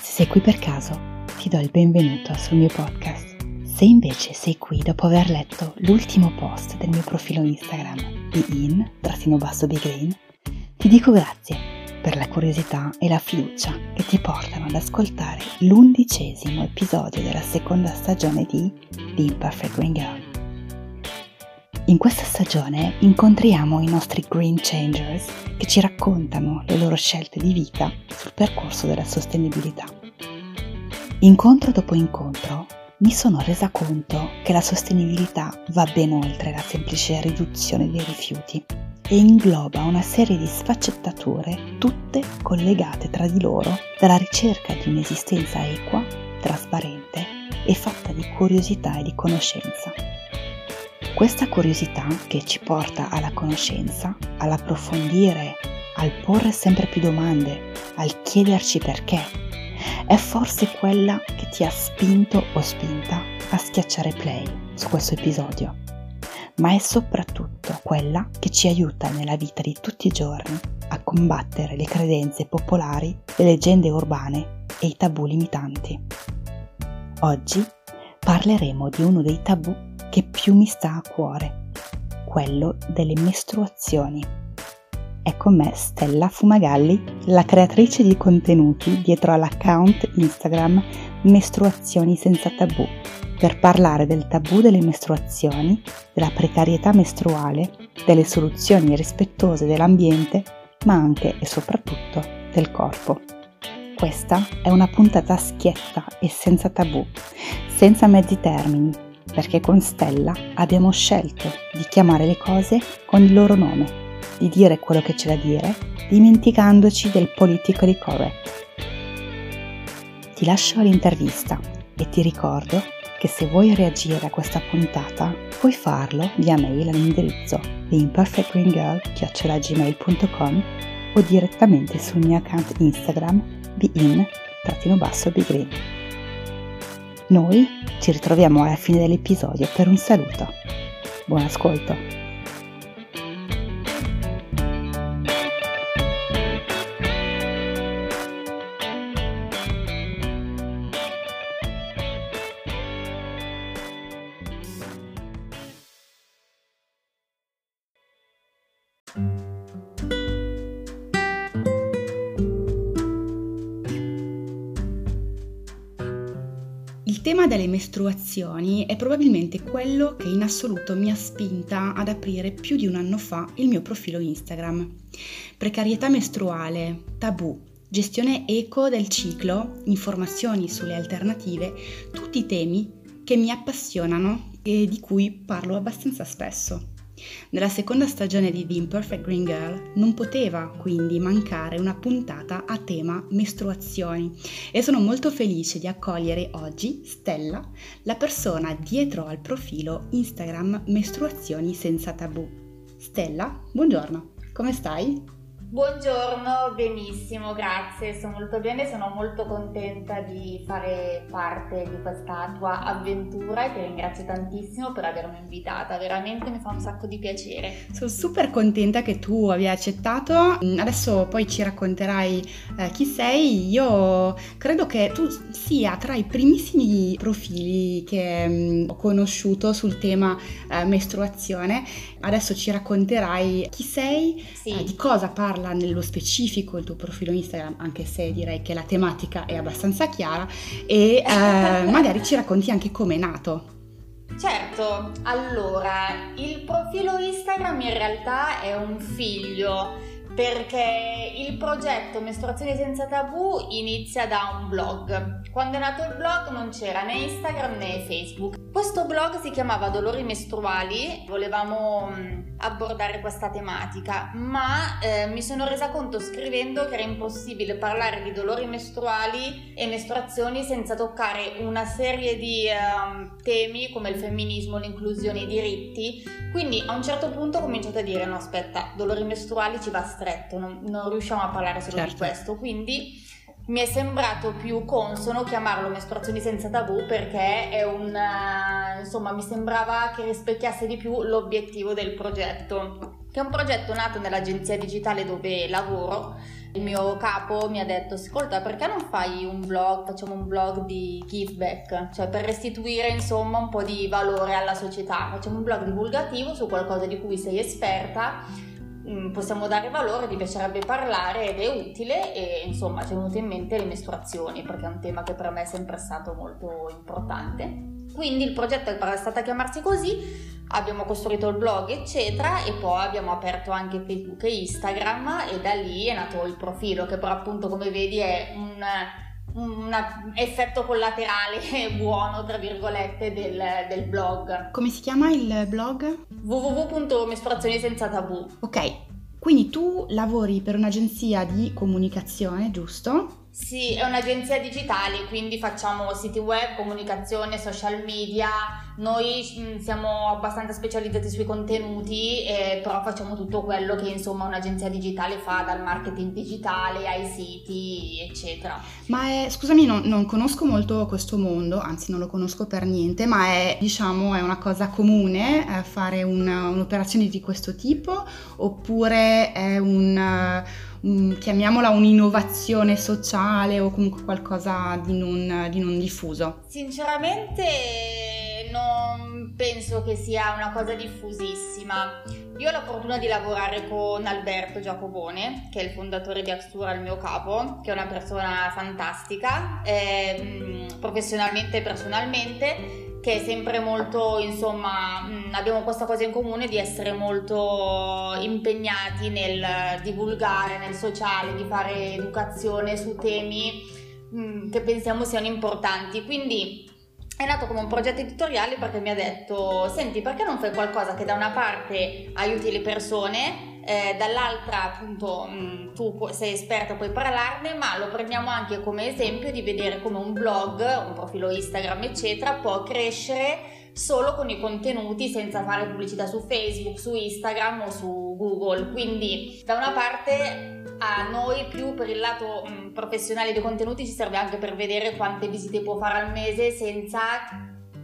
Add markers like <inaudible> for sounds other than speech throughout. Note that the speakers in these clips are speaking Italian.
Se sei qui per caso, ti do il benvenuto sul mio podcast. Se invece sei qui dopo aver letto l'ultimo post del mio profilo Instagram, di in, trattino basso Big Green, ti dico grazie per la curiosità e la fiducia che ti portano ad ascoltare l'undicesimo episodio della seconda stagione di The Imperfect Green Girl. In questa stagione incontriamo i nostri Green Changers che ci raccontano le loro scelte di vita sul percorso della sostenibilità. Incontro dopo incontro mi sono resa conto che la sostenibilità va ben oltre la semplice riduzione dei rifiuti e ingloba una serie di sfaccettature tutte collegate tra di loro dalla ricerca di un'esistenza equa, trasparente e fatta di curiosità e di conoscenza. Questa curiosità che ci porta alla conoscenza, all'approfondire, al porre sempre più domande, al chiederci perché, è forse quella che ti ha spinto o spinta a schiacciare play su questo episodio, ma è soprattutto quella che ci aiuta nella vita di tutti i giorni a combattere le credenze popolari, le leggende urbane e i tabù limitanti. Oggi parleremo di uno dei tabù che più mi sta a cuore, quello delle mestruazioni. È con me Stella Fumagalli, la creatrice di contenuti dietro all'account Instagram Mestruazioni senza tabù, per parlare del tabù delle mestruazioni, della precarietà mestruale, delle soluzioni rispettose dell'ambiente, ma anche e soprattutto del corpo. Questa è una puntata schietta e senza tabù, senza mezzi termini, perché con Stella abbiamo scelto di chiamare le cose con il loro nome, di dire quello che c'è da dire, dimenticandoci del politically correct. Ti lascio l'intervista e ti ricordo che se vuoi reagire a questa puntata puoi farlo via mail all'indirizzo di o direttamente sul mio account Instagram di in-biggreen. Noi ci ritroviamo alla fine dell'episodio per un saluto. Buon ascolto! Mestruazioni è probabilmente quello che in assoluto mi ha spinta ad aprire più di un anno fa il mio profilo Instagram. Precarietà mestruale, tabù, gestione eco del ciclo, informazioni sulle alternative, tutti temi che mi appassionano e di cui parlo abbastanza spesso. Nella seconda stagione di The Imperfect Green Girl non poteva quindi mancare una puntata a tema mestruazioni e sono molto felice di accogliere oggi Stella, la persona dietro al profilo Instagram Mestruazioni senza tabù. Stella, buongiorno, come stai? Buongiorno, benissimo, grazie, sto molto bene, sono molto contenta di fare parte di questa tua avventura e ti ringrazio tantissimo per avermi invitata, veramente mi fa un sacco di piacere. Sono super contenta che tu abbia accettato, adesso poi ci racconterai eh, chi sei, io credo che tu sia tra i primissimi profili che mh, mm, ho conosciuto sul tema eh, mestruazione, adesso ci racconterai chi sei, sì. eh, di cosa parli parla nello specifico il tuo profilo Instagram, anche se direi che la tematica è abbastanza chiara, e eh, <laughs> magari ci racconti anche come è nato. Certo, allora, il profilo Instagram in realtà è un figlio perché il progetto Mestruazioni senza tabù inizia da un blog. Quando è nato il blog non c'era né Instagram né Facebook. Questo blog si chiamava Dolori mestruali, volevamo mm, abbordare questa tematica, ma eh, mi sono resa conto scrivendo che era impossibile parlare di dolori mestruali e mestruazioni senza toccare una serie di eh, temi come il femminismo, l'inclusione, i diritti. Quindi a un certo punto ho cominciato a dire no aspetta, dolori mestruali ci va stretto, non, non riusciamo a parlare solo certo. di questo, quindi mi è sembrato più consono chiamarlo mestruazioni senza tabù perché è un insomma mi sembrava che rispecchiasse di più l'obiettivo del progetto che è un progetto nato nell'agenzia digitale dove lavoro. Il mio capo mi ha detto, ascolta, perché non fai un blog, facciamo un blog di give back, cioè per restituire insomma un po' di valore alla società, facciamo un blog divulgativo su qualcosa di cui sei esperta possiamo dare valore, ti piacerebbe parlare ed è utile e insomma ci è venuto in mente le mestruazioni perché è un tema che per me è sempre stato molto importante. Quindi il progetto è stato a chiamarsi così, abbiamo costruito il blog eccetera e poi abbiamo aperto anche Facebook e Instagram e da lì è nato il profilo che però appunto come vedi è un un effetto collaterale <laughs> buono, tra virgolette, del, del, blog. Come si chiama il blog? Senza tabù. Ok, quindi tu lavori per un'agenzia di comunicazione, giusto? Sì, è un'agenzia digitale, quindi facciamo siti web, comunicazione, social media. Noi mm, siamo abbastanza specializzati sui contenuti, eh, però facciamo tutto quello che insomma un'agenzia digitale fa, dal marketing digitale ai siti, eccetera. Ma è, scusami, non, non conosco molto questo mondo, anzi non lo conosco per niente, ma è, diciamo, è una cosa comune eh, fare un, un'operazione di questo tipo oppure è un Mm, chiamiamola un'innovazione sociale o comunque qualcosa di non, di non diffuso? Sinceramente non penso che sia una cosa diffusissima. Io ho la fortuna di lavorare con Alberto Giacobone, che è il fondatore di Axtura, il mio capo, che è una persona fantastica, eh, professionalmente e personalmente che è sempre molto, insomma, mm, abbiamo questa cosa in comune di essere molto impegnati nel divulgare nel sociale, di fare educazione su temi mm, che pensiamo siano importanti. Quindi è nato come un progetto editoriale perché mi ha detto, senti, perché non fai qualcosa che da una parte aiuti le persone eh, dall'altra appunto mh, mm, tu sei esperta puoi parlarne ma lo prendiamo anche come esempio di vedere come un blog un profilo Instagram eccetera può crescere solo con i contenuti senza fare pubblicità su Facebook su Instagram o su Google. Quindi da una parte a noi più per il lato mh, mm, professionale dei contenuti ci serve anche per vedere quante visite può fare al mese senza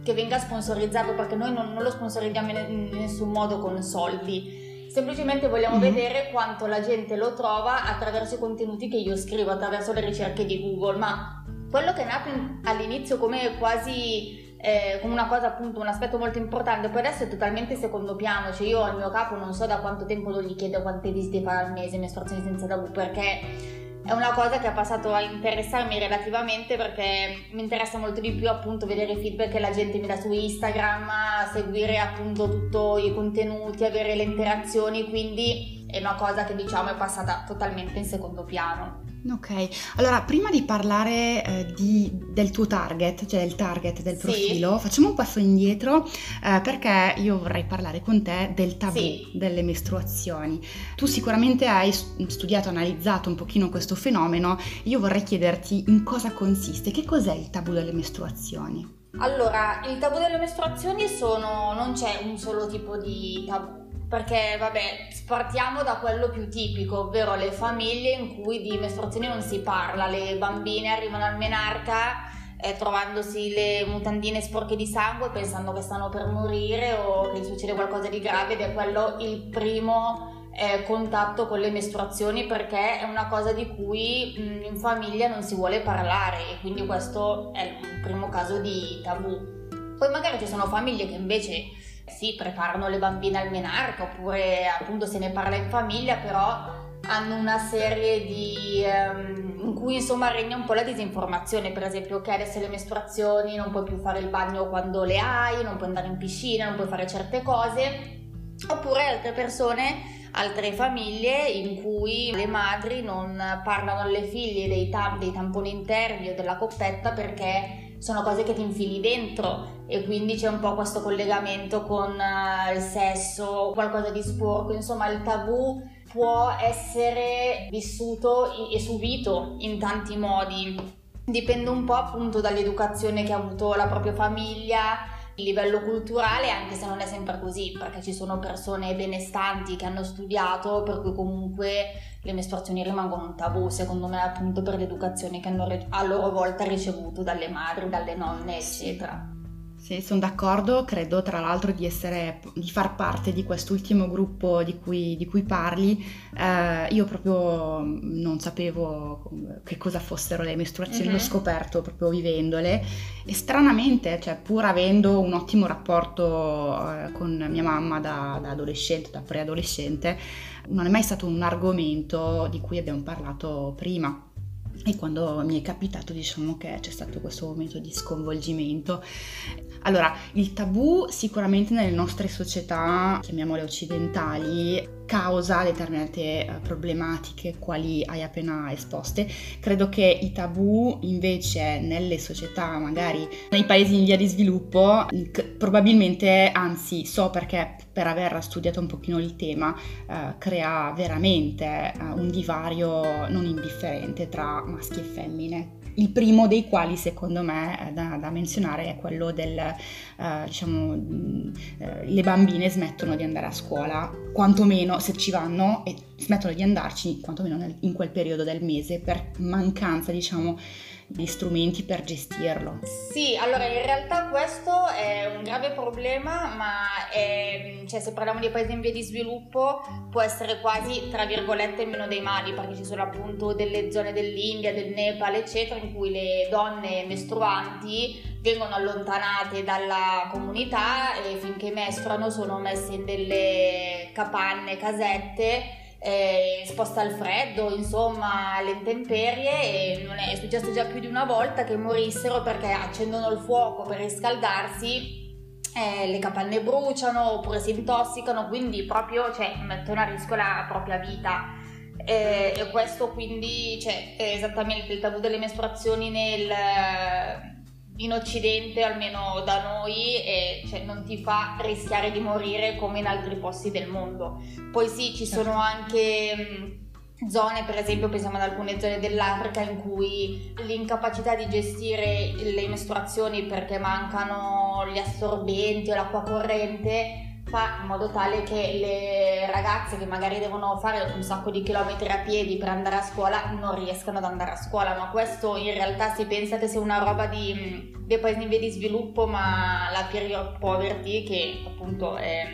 che venga sponsorizzato perché noi non, non lo sponsorizziamo in nessun modo con soldi semplicemente vogliamo mm-hmm. vedere quanto la gente lo trova attraverso i contenuti che io scrivo, attraverso le ricerche di Google, ma quello che è nato in, all'inizio come quasi eh, come una cosa appunto un aspetto molto importante poi adesso è totalmente secondo piano cioè io al mio capo non so da quanto tempo non gli chiedo quante visite fa al mese mestruazioni senza tabù perché è una cosa che ha passato a interessarmi relativamente perché mi interessa molto di più appunto vedere i feedback che la gente mi dà su Instagram, seguire appunto tutti i contenuti, avere le interazioni, quindi è una cosa che diciamo è passata totalmente in secondo piano. Ok, allora prima di parlare eh, di, del tuo target, cioè il target del profilo, sì. facciamo un passo indietro eh, perché io vorrei parlare con te del tabù sì. delle mestruazioni. Tu sicuramente hai studiato, analizzato un pochino questo fenomeno, io vorrei chiederti in cosa consiste, che cos'è il tabù delle mestruazioni? Allora, il tabù delle mestruazioni sono, non c'è un solo tipo di tabù perché vabbè partiamo da quello più tipico ovvero le famiglie in cui di mestruazioni non si parla. Le bambine arrivano al menarca eh, trovandosi le mutandine sporche di sangue pensando che stanno per morire o che succede qualcosa di grave ed è quello il primo eh, contatto con le mestruazioni perché è una cosa di cui mh, mm, in famiglia non si vuole parlare e quindi questo è il primo caso di tabù. Poi magari ci sono famiglie che invece sì, preparano le bambine al menarca oppure appunto se ne parla in famiglia, però hanno una serie di um, in cui insomma regna un po' la disinformazione, per esempio che adesso le mestruazioni non puoi più fare il bagno quando le hai, non puoi andare in piscina, non puoi fare certe cose, oppure altre persone, altre famiglie in cui le madri non parlano alle figlie dei, tam- dei tamponi interni o della coppetta perché sono cose che ti infili dentro e quindi c'è un po' questo collegamento con uh, il sesso, qualcosa di sporco, insomma il tabù può essere vissuto e subito in tanti modi. Dipende un po' appunto dall'educazione che ha avuto la propria famiglia, il livello culturale, anche se non è sempre così, perché ci sono persone benestanti che hanno studiato, per cui comunque le mestruazioni rimangono un tabù, secondo me, appunto per l'educazione che hanno a loro volta ricevuto dalle madri, dalle nonne, eccetera. Sì, sono d'accordo, credo tra l'altro di, essere, di far parte di quest'ultimo gruppo di cui, di cui parli. Eh, io proprio non sapevo che cosa fossero le mestruazioni, mm-hmm. l'ho mhm. scoperto proprio vivendole e stranamente, cioè pur avendo un ottimo rapporto eh, con mia mamma da, da adolescente, da preadolescente, non è mai stato un argomento di cui abbiamo parlato prima. E quando mi è capitato, diciamo che c'è stato questo momento di sconvolgimento. Allora, il tabù sicuramente nelle nostre società, chiamiamole occidentali, causa determinate eh, problematiche quali hai appena esposte. Credo che i tabù invece nelle società, magari nei paesi in via di sviluppo, probabilmente, anzi so perché per aver studiato un pochino il tema, eh, crea veramente eh, un divario non indifferente tra maschi e femmine il primo dei quali secondo me da, da menzionare è quello del, eh, diciamo, mh, eh, le bambine smettono di andare a scuola, quantomeno se ci vanno e smettono di andarci, quantomeno nel, in quel periodo del mese, per mancanza, diciamo, di strumenti per gestirlo. Sì, allora in realtà questo è un grave problema, ma è, cioè, se parliamo di paesi in via di sviluppo può essere quasi, tra virgolette, meno dei mali, perché ci sono appunto delle zone dell'India, del Nepal, eccetera, in cui le donne mestruanti vengono allontanate dalla comunità e finché mestruano sono messe in delle capanne, casette eh, esposta al freddo, insomma alle intemperie e non è, è successo già più di una volta che morissero perché accendono il fuoco per riscaldarsi eh, le capanne bruciano oppure si intossicano, quindi proprio cioè, mettono a rischio la propria vita. Eh, e questo quindi cioè, è esattamente il tabù delle mestruazioni nel, in Occidente, almeno da noi, e, cioè, non ti fa rischiare di morire come in altri posti del mondo. Poi sì, ci sono certo. anche mh, zone, per esempio pensiamo ad alcune zone dell'Africa in cui l'incapacità di gestire le mestruazioni perché mancano gli assorbenti o l'acqua corrente fa in modo tale che le ragazze che magari devono fare un sacco di chilometri a piedi per andare a scuola non riescano ad andare a scuola, ma questo in realtà si pensa che sia una roba di, dei paesi in via di sviluppo, ma la period poverty, che appunto è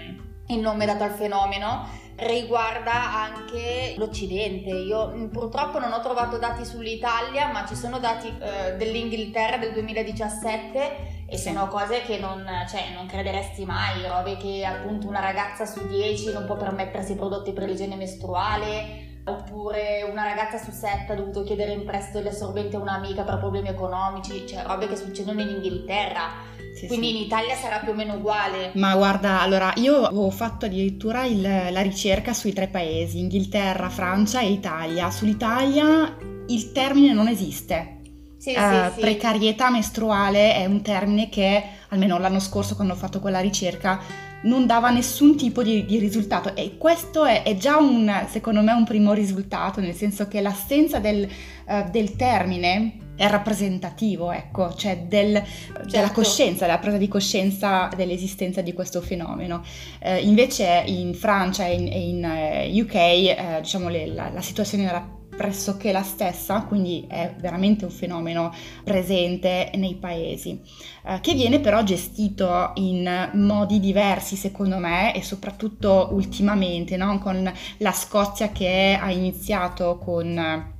il nome dato al fenomeno, riguarda anche l'Occidente. Io purtroppo non ho trovato dati sull'Italia, ma ci sono dati eh, dell'Inghilterra del 2017 e sono cose che non, cioè, non crederesti mai, robe che appunto una ragazza su 10 non può permettersi prodotti per l'igiene mestruale, oppure una ragazza su 7 ha dovuto chiedere in prestito gli assorbenti a un'amica per problemi economici, cioè robe che succedono in Inghilterra. Sì, Quindi sì. in Italia sarà più o meno uguale. Ma guarda, allora io ho fatto addirittura il, la ricerca sui tre paesi, Inghilterra, Francia e Italia. Sull'Italia il termine non esiste sì, uh, sì, precarietà mestruale è un termine che, almeno l'anno scorso quando ho fatto quella ricerca, non dava nessun tipo di, di risultato e questo è, è, già un, secondo me, un primo risultato, nel senso che l'assenza del, uh, del termine è rappresentativo, ecco, cioè del, certo. della coscienza, della presa di coscienza dell'esistenza di questo fenomeno. Eh, invece in Francia e in, in uh, UK, eh, diciamo, le, la, la situazione era pressoché la stessa, quindi è veramente un fenomeno presente nei paesi, eh, che viene però gestito in modi diversi secondo me e soprattutto ultimamente, no? con la Scozia che ha iniziato con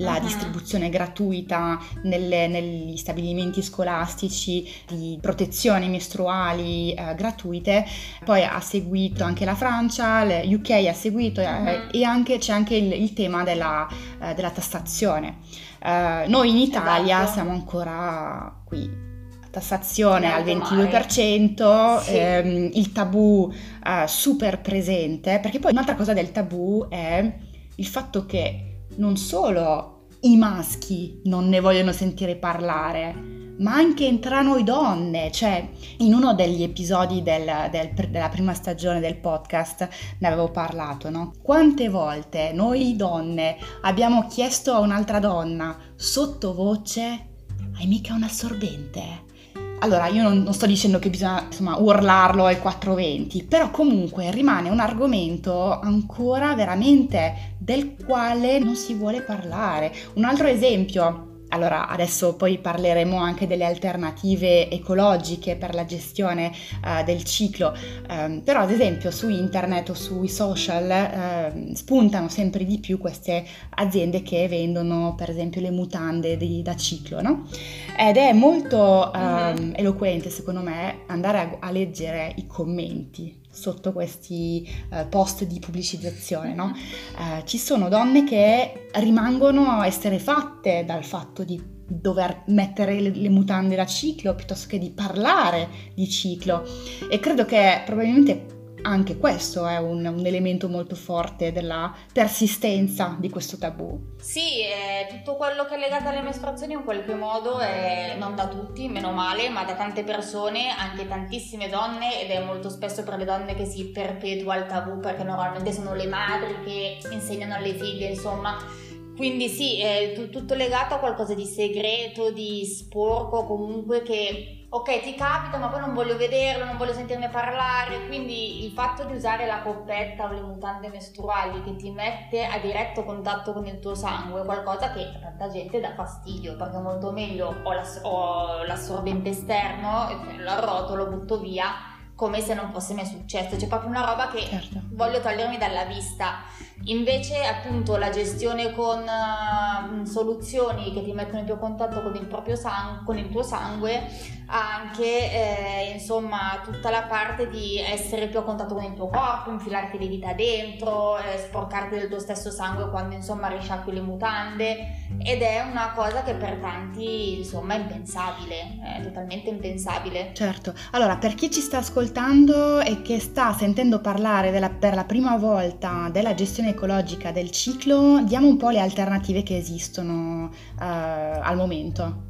la uh-huh. distribuzione gratuita nelle, negli stabilimenti scolastici di protezioni mestruali eh, gratuite, poi ha seguito anche la Francia, le UK ha seguito uh-huh. e anche, c'è anche il, il tema della, eh, della tassazione. Eh, noi in Italia esatto. siamo ancora qui tassazione al 22%, sì. ehm, il tabù eh, super presente, perché poi un'altra cosa del tabù è il fatto che non solo i maschi non ne vogliono sentire parlare, ma anche tra noi donne, cioè in uno degli episodi del, del, della prima stagione del podcast ne avevo parlato, no? Quante volte noi donne abbiamo chiesto a un'altra donna sottovoce, hai mica un assorbente? Allora, io non, non, sto dicendo che bisogna insomma, urlarlo ai 420, però comunque rimane un argomento ancora veramente del quale non si vuole parlare. Un altro esempio, allora, adesso poi parleremo anche delle alternative ecologiche per la gestione uh, del ciclo, um, però ad esempio su internet o sui social uh, spuntano sempre di più queste aziende che vendono per esempio le mutande di, da ciclo, no? Ed è molto um, mm-hmm. eloquente secondo me andare a, a leggere i commenti sotto questi uh, post di pubblicizzazione, no? uh, ci sono donne che rimangono esterefatte dal fatto di dover mettere le, le, mutande da ciclo piuttosto che di parlare di ciclo e credo che probabilmente anche questo è un, un, elemento molto forte della persistenza di questo tabù. Sì, eh, tutto quello che è legato alle mestruazioni in qualche modo è non da tutti, meno male, ma da tante persone, anche tantissime donne ed è molto spesso per le donne che si perpetua il tabù perché normalmente sono le madri che insegnano alle figlie, insomma. Quindi sì, è t- tutto legato a qualcosa di segreto, di sporco, comunque che ok ti capita ma poi non voglio vederlo, non voglio sentirne parlare, quindi il fatto di usare la coppetta o le mutande mestruali che ti mette a diretto contatto con il tuo sangue è qualcosa che a tanta gente dà fastidio perché è molto meglio ho, l'ass- ho l'assorbente esterno, lo arroto, lo butto via come se non fosse mai successo, c'è proprio una roba che certo. voglio togliermi dalla vista. Invece appunto la gestione con uh, soluzioni che ti mettono in più contatto con il sangue, con il tuo sangue, anche eh, insomma tutta la parte di essere più a contatto con il tuo corpo, infilarti le dita dentro, eh, sporcarti del tuo stesso sangue quando insomma risciacqui le mutande ed è una cosa che per tanti insomma è impensabile, è totalmente impensabile. Certo, allora per chi ci sta ascoltando e che sta sentendo parlare della, per la prima volta della gestione ecologica del ciclo, diamo un po' le alternative che esistono uh, al momento.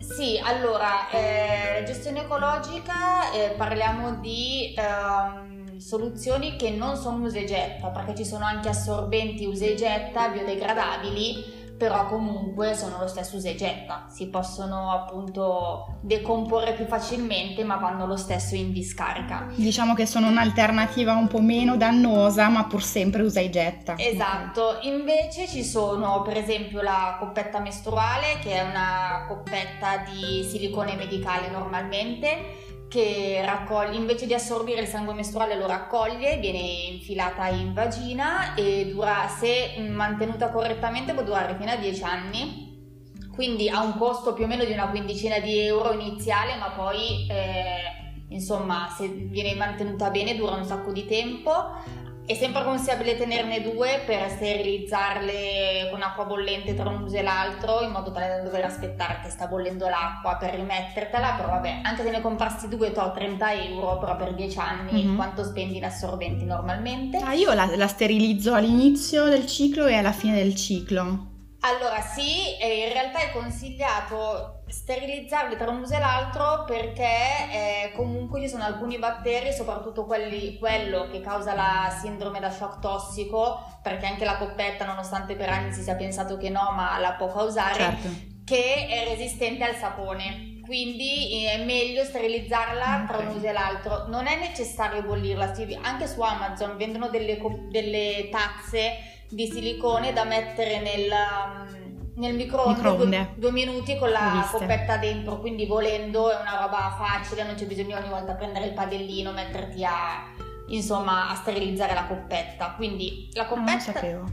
Sì, allora, eh, gestione ecologica eh, parliamo di eh, soluzioni che non sono usa e getta, perché ci sono anche assorbenti usa e getta biodegradabili però comunque sono lo stesso usa e getta, si possono appunto decomporre più facilmente ma vanno lo stesso in discarica. Diciamo che sono un'alternativa un po' meno dannosa ma pur sempre usa e getta. Esatto, invece ci sono per esempio la coppetta mestruale che è una coppetta di silicone medicale normalmente che raccoglie, invece di assorbire il sangue mestruale lo raccoglie, viene infilata in vagina e dura, se mantenuta correttamente può durare fino a 10 anni, quindi ha un costo più o meno di una quindicina di euro iniziale, ma poi eh, insomma se viene mantenuta bene dura un sacco di tempo è sempre consigliabile tenerne due per sterilizzarle con acqua bollente tra un uso e l'altro, in modo tale da non dover aspettare che sta bollendo l'acqua per rimettertela, però vabbè, anche se ne comprasti due, to 30 euro, però per 10 anni mm-hmm. quanto spendi in assorbenti normalmente? Ah, io la, la sterilizzo all'inizio del ciclo e alla fine del ciclo. Allora sì, in realtà è consigliato sterilizzarli tra un uso e l'altro perché eh, comunque ci sono alcuni batteri, soprattutto quelli, quello che causa la sindrome da shock tossico, perché anche la coppetta, nonostante per anni si sia pensato che no, ma la può causare, certo. che è resistente al sapone. Quindi è meglio sterilizzarla tra un uso e l'altro. Non è necessario bollirla, anche su Amazon vendono delle, delle tazze di silicone da mettere nel, um, nel microonde, microonde. Due, due, minuti con la coppetta dentro, quindi volendo è una roba facile, non c'è bisogno ogni volta prendere il padellino, metterti a insomma a sterilizzare la coppetta. Quindi la coppetta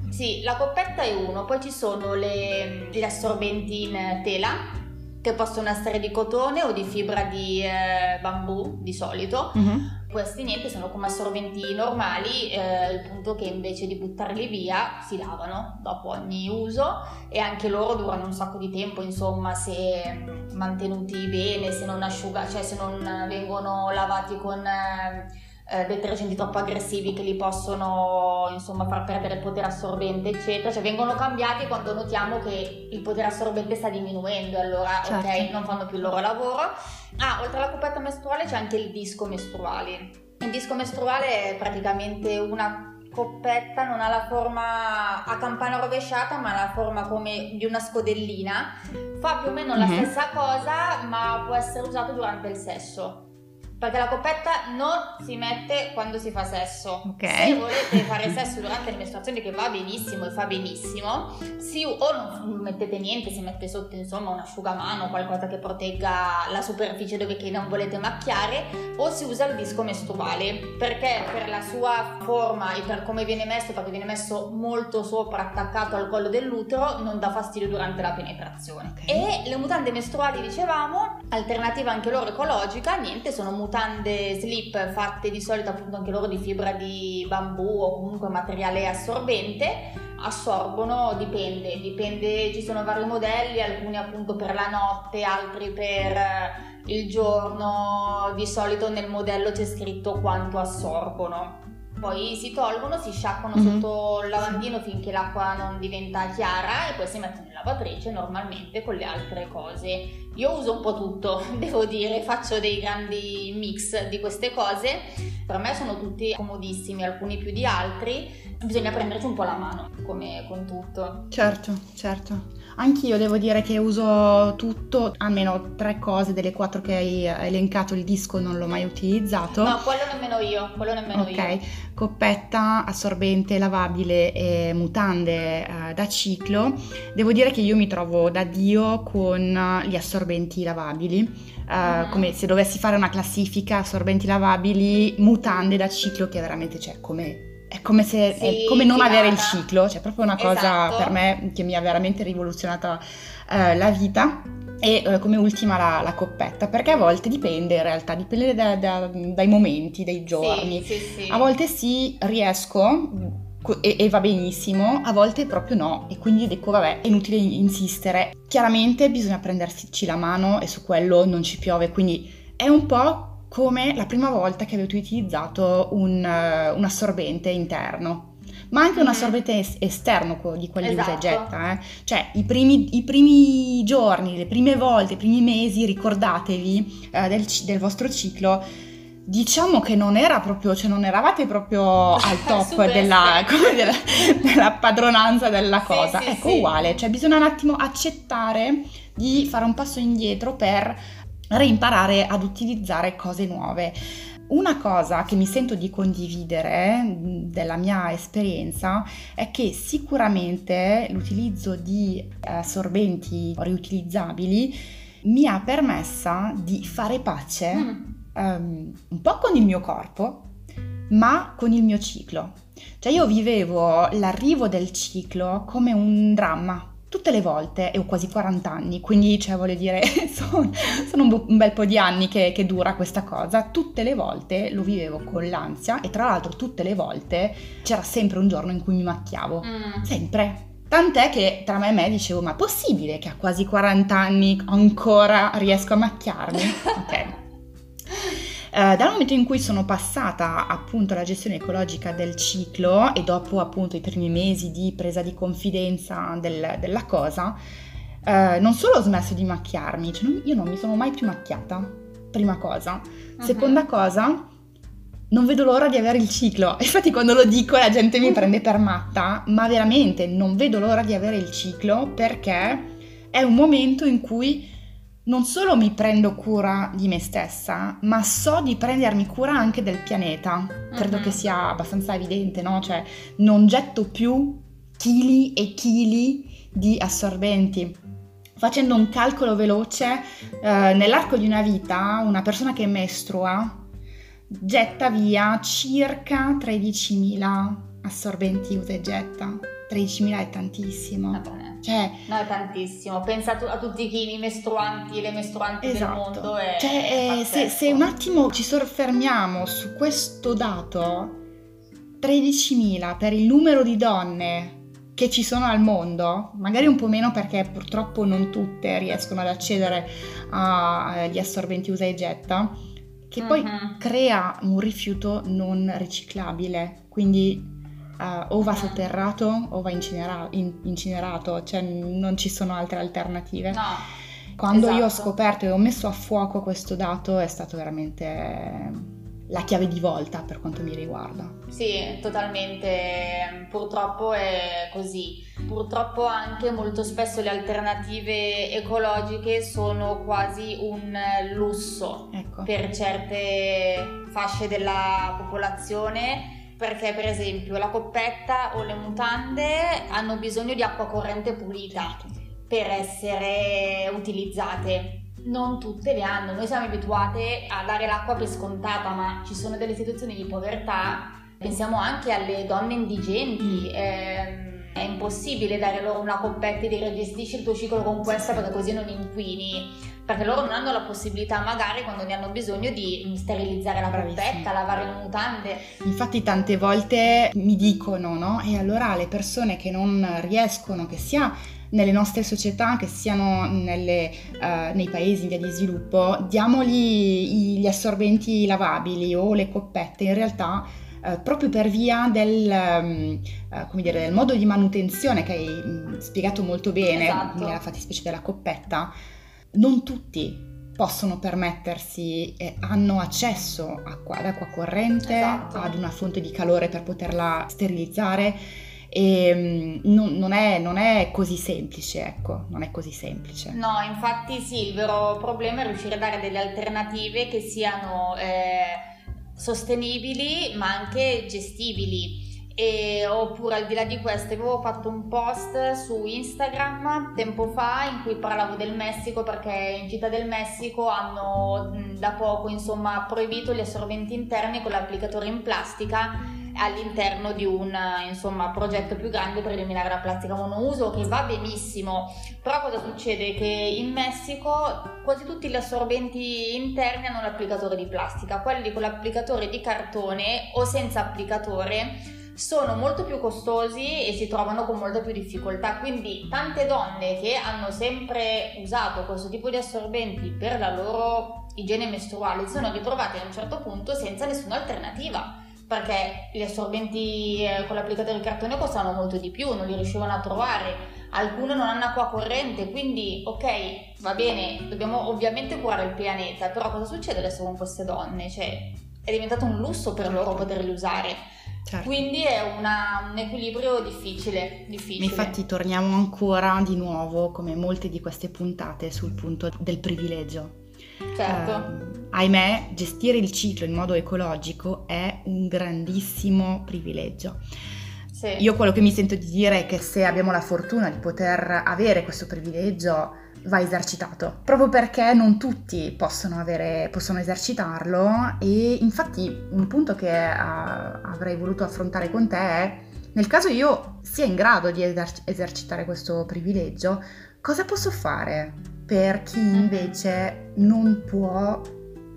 sì la coppetta è uno poi ci sono le, gli assorbenti in tela che possono essere di cotone o di fibra di eh, bambù di solito. Mm-hmm questi niente sono come assorbenti normali, eh, il punto che invece di buttarli via si lavano dopo ogni uso e anche loro durano un sacco di tempo, insomma, se mantenuti bene, se non asciuga, cioè se non vengono lavati con eh, eh, detergenti troppo aggressivi che li possono insomma far perdere il potere assorbente eccetera. Cioè vengono cambiati quando notiamo che il potere assorbente sta diminuendo allora certo. ok non fanno più il loro lavoro. Ah oltre alla coperta mestruale c'è anche il disco mestruale. Il disco mestruale è praticamente una coppetta non ha la forma a campana rovesciata ma ha la forma come di una scodellina. Fa più o meno la mm-hmm. stessa cosa ma può essere usato durante il sesso Perché la coppetta non si mette quando si fa sesso. Ok. Se volete fare sesso durante le mestruazioni, che va benissimo e fa benissimo, si, o non mettete niente, si mette sotto insomma un asciugamano, qualcosa che protegga la superficie dove che non volete macchiare, o si usa il disco mestruale perché per la sua forma e per come viene messo, perché viene messo molto sopra, attaccato al collo dell'utero, non dà fastidio durante la penetrazione. Ok. E le mutande mestruali, dicevamo, alternativa anche loro ecologica, niente, sono mutande slip fatte di solito appunto anche loro di fibra di bambù o comunque materiale assorbente, assorbono, dipende, dipende, ci sono vari modelli, alcuni appunto per la notte, altri per eh, il giorno, di solito nel modello c'è scritto quanto assorbono. Poi si tolgono, si sciacquano Mhm. sotto il lavandino finché l'acqua non diventa chiara e poi si mettono in lavatrice normalmente con le altre cose. Io uso un po' tutto, <laughs> devo dire, faccio dei grandi mix di queste cose. Per me sono tutti comodissimi, alcuni più di altri. Bisogna prenderci un po' la mano, come con tutto. Certo, certo. Anch'io devo dire che uso tutto, almeno tre cose delle quattro che hai elencato, il disco non l'ho mai utilizzato. No, quello nemmeno io, quello nemmeno Ok, io. coppetta, assorbente, lavabile e mutande eh, da ciclo. Devo dire che io mi trovo da Dio con eh, gli assorbenti lavabili. Mhm. Come se dovessi fare una classifica, assorbenti lavabili, mutande da ciclo, che veramente c'è come. È come se è Sì, come non avere il ciclo, cioè proprio una cosa Esatto. per me che mi ha veramente rivoluzionato eh, la vita. E eh, come ultima la, la coppetta, perché a volte dipende in realtà, dipende da- da- dai momenti, dai giorni. Sì, sì. A volte sì, riesco co- e, e va benissimo, a volte proprio no. E quindi dico, vabbè, è inutile insistere. Chiaramente bisogna prendersi la mano e su quello non ci piove, quindi è un po' come la prima volta che avete utilizzato un, eh, un assorbente interno. Ma anche un Mhm. assorbente es- esterno di quelli usa e Esatto. getta, eh. Cioè, i primi, i primi giorni, le prime volte, i primi mesi, ricordatevi eh, del, del vostro ciclo Diciamo che non era proprio, cioè non eravate proprio <laughs> al top della, sì. dire, <laughs> della padronanza della Sì, cosa. sì, ecco, sì. uguale, cioè bisogna un attimo accettare di fare un passo indietro per reimparare ad utilizzare cose nuove. Una cosa che mi sento di condividere della mia esperienza è che sicuramente l'utilizzo di eh, assorbenti riutilizzabili mi ha permessa di fare pace Mm. ehm, un po' con il mio corpo, ma con il mio ciclo. Cioè io vivevo l'arrivo del ciclo come un dramma. Tutte le volte, e ho quasi 40 anni, quindi cioè voglio dire, <laughs> sono, sono un, bu- un bel po' di anni che, che dura questa cosa, tutte le volte lo vivevo con l'ansia e tra l'altro tutte le volte c'era sempre un giorno in cui mi macchiavo, Mm. sempre. Tant'è che tra me e me dicevo, ma è possibile che a quasi 40 anni ancora riesco a macchiarmi? <laughs> Ok. Eh, dal momento in cui sono passata appunto alla gestione ecologica del ciclo e dopo appunto i primi mesi di presa di confidenza del- della cosa, eh, non solo ho smesso di macchiarmi, cioè non- io non mi sono mai più macchiata, prima cosa. Seconda cosa, non vedo l'ora di avere il ciclo. <laughs> Infatti quando lo dico la gente mi prende per matta, ma veramente non vedo l'ora di avere il ciclo perché è un momento in cui non solo mi prendo cura di me stessa, ma so di prendermi cura anche del pianeta. Credo Mhm. che sia abbastanza evidente, no? Cioè non getto più chili e chili di assorbenti. Facendo un calcolo veloce, eh, nell'arco di una vita, una persona che mestrua getta via circa 13.000 assorbenti usa e getta. 13.000 è tantissimo. Va bene. Cioè, No, è tantissimo. Pensa a, tu- a tutti i chini mestruanti, le mestruanti del esatto. mondo. È Cioè, eh, se, se un attimo ci soffermiamo su questo dato, 13.000 per il numero di donne che ci sono al mondo, magari un po' meno perché purtroppo non tutte riescono ad accedere agli assorbenti usa e getta, che poi Mhm. crea un rifiuto non riciclabile, quindi eh, o va sotterrato o va incinera- in- incinerato, cioè non ci sono altre alternative. No, Quando io ho esatto. scoperto e ho messo a fuoco questo dato è stato veramente la chiave di volta per quanto mi riguarda. Sì, totalmente. Purtroppo è così. Purtroppo anche molto spesso le alternative ecologiche sono quasi un lusso. Ecco. per certe fasce della popolazione perché per esempio la coppetta o le mutande hanno bisogno di acqua corrente pulita certo. per essere utilizzate. Non tutte le hanno, noi siamo abituate a dare l'acqua per scontata, ma ci sono delle situazioni di povertà, pensiamo anche alle donne indigenti. Eh, è impossibile dare loro una coppetta e dire gestisci il tuo ciclo con questa perché così non inquini perché loro non hanno la possibilità magari quando ne hanno bisogno di sterilizzare la coppetta, lavare le mutande. Infatti tante volte mi dicono, no? E allora le persone che non riescono, che sia nelle nostre società, che siano nelle, uh, nei paesi in via di sviluppo, diamogli gli assorbenti lavabili o le coppette, in realtà eh, proprio per via del, um, uh, dire, del, modo di manutenzione che hai um, spiegato molto bene esatto. nella fattispecie della coppetta, non tutti possono permettersi, eh, hanno accesso acqua, ad acqua corrente, esatto. ad una fonte di calore per poterla sterilizzare e um, non, non, è, non, è, così semplice, ecco, non è così semplice. No, infatti sì, il vero problema è riuscire a dare delle alternative che siano... Eh sostenibili ma anche gestibili. E, oppure al di là di questo avevo fatto un post su Instagram tempo fa in cui parlavo del Messico perché in Città del Messico hanno da poco insomma proibito gli assorbenti interni con l'applicatore in plastica all'interno di un insomma, progetto più grande per eliminare la plastica monouso che va benissimo però cosa succede? che in Messico quasi tutti gli assorbenti interni hanno l'applicatore di plastica quelli con l'applicatore di cartone o senza applicatore sono molto più costosi e si trovano con molta più difficoltà. Quindi tante donne che hanno sempre usato questo tipo di assorbenti per la loro igiene mestruale si sono ritrovate a un certo punto senza nessuna alternativa perché gli assorbenti eh, con l'applicatore di cartone costano molto di più, non li riuscivano a trovare. Alcune non hanno acqua corrente, quindi ok, va bene, dobbiamo ovviamente curare il pianeta, però cosa succede adesso con queste donne? Cioè, è diventato un lusso per loro poterli usare. Certo. Quindi è una, un equilibrio difficile, difficile. Infatti torniamo ancora di nuovo, come molte di queste puntate, sul punto del privilegio Certo. Uh, ahimè, gestire il ciclo in modo ecologico è un grandissimo privilegio. Sì. Io quello che mi sento di dire è che se abbiamo la fortuna di poter avere questo privilegio va esercitato, proprio perché non tutti possono, avere, possono esercitarlo e infatti un punto che uh, avrei voluto affrontare con te è nel caso io sia in grado di eser- esercitare questo privilegio, cosa posso fare per chi invece non può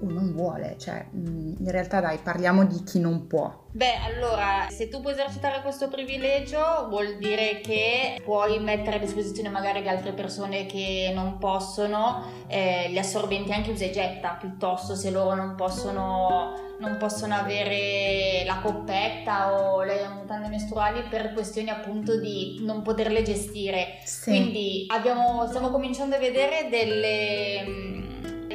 o non vuole, cioè in realtà dai parliamo di chi non può. Beh, allora, se tu puoi esercitare questo privilegio vuol dire che puoi mettere a disposizione magari di altre persone che non possono eh, gli assorbenti anche usa e getta, piuttosto se loro non possono, non possono avere la coppetta o le mutande mestruali per questioni appunto di non poterle gestire. Sì. Quindi abbiamo, stiamo cominciando a vedere delle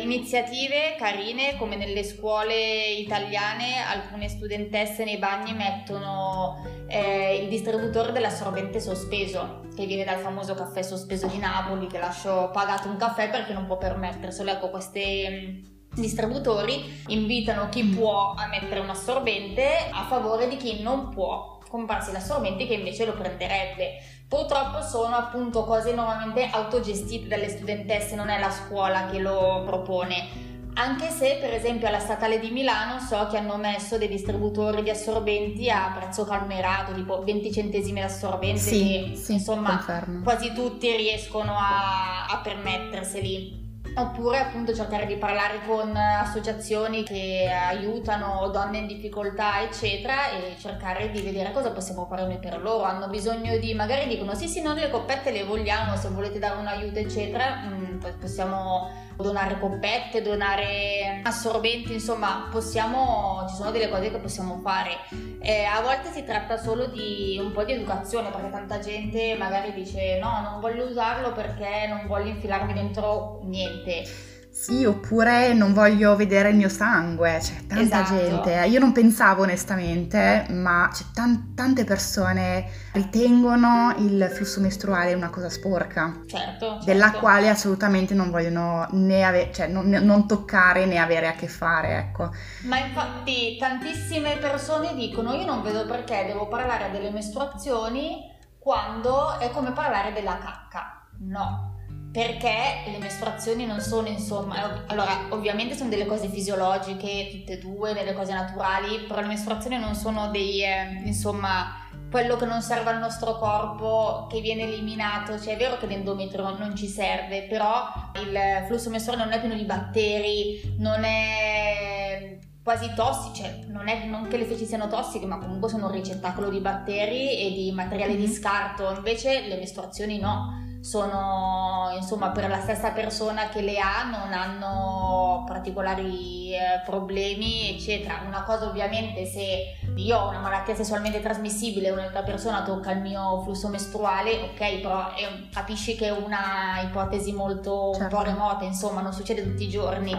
iniziative carine come nelle scuole italiane alcune studentesse nei bagni mettono eh, il distributore dell'assorbente sospeso che viene dal famoso caffè sospeso di Napoli che lascio pagato un caffè perché non può permetterselo. Ecco queste mm, distributori invitano chi può a mettere un assorbente a favore di chi non può comprarsi l'assorbente che invece lo prenderebbe Purtroppo sono appunto cose normalmente autogestite dalle studentesse, non è la scuola che lo propone. Anche se per esempio alla statale di Milano so che hanno messo dei distributori di assorbenti a prezzo calmerato, tipo 20 centesimi l'assorbente, sì, che sì, insomma confermo. quasi tutti riescono a, a permetterseli oppure appunto cercare di parlare con associazioni che aiutano donne in difficoltà eccetera e cercare di vedere cosa possiamo fare noi per loro. Hanno bisogno di magari dicono sì sì noi le coppette le vogliamo se volete dare un aiuto eccetera mm, possiamo donare coppette, donare assorbenti, insomma, possiamo, ci sono delle cose che possiamo fare. Eh, a volte si tratta solo di un po' di educazione, perché tanta gente magari dice no, non voglio usarlo perché non voglio infilarmi dentro niente. Sì, oppure non voglio vedere il mio sangue, c'è tanta Esatto. gente. Io non pensavo onestamente, ma c'è tan- tante persone ritengono il flusso mestruale una cosa sporca, Certo, della certo. quale assolutamente non vogliono né ave- cioè non, non toccare né avere a che fare, ecco. Ma infatti tantissime persone dicono io non vedo perché devo parlare delle mestruazioni quando è come parlare della cacca. No, perché le mestruazioni non sono insomma, allora ovviamente sono delle cose fisiologiche, tutte e due, delle cose naturali, però le mestruazioni non sono dei, eh, insomma, quello che non serve al nostro corpo che viene eliminato, cioè è vero che l'endometrio non ci serve, però il flusso mestruale non è pieno di batteri, non è quasi tossico, cioè non è non che le feci siano tossiche, ma comunque sono un ricettacolo di batteri e di materiale di Mhm. scarto, invece le mestruazioni no. Sono insomma per la stessa persona che le ha, non hanno particolari eh, problemi, eccetera. Una cosa ovviamente se io ho una malattia sessualmente trasmissibile e un'altra persona tocca il mio flusso mestruale, ok, però è- capisci che è una ipotesi molto un Certo. po' remota, insomma, non succede tutti i giorni.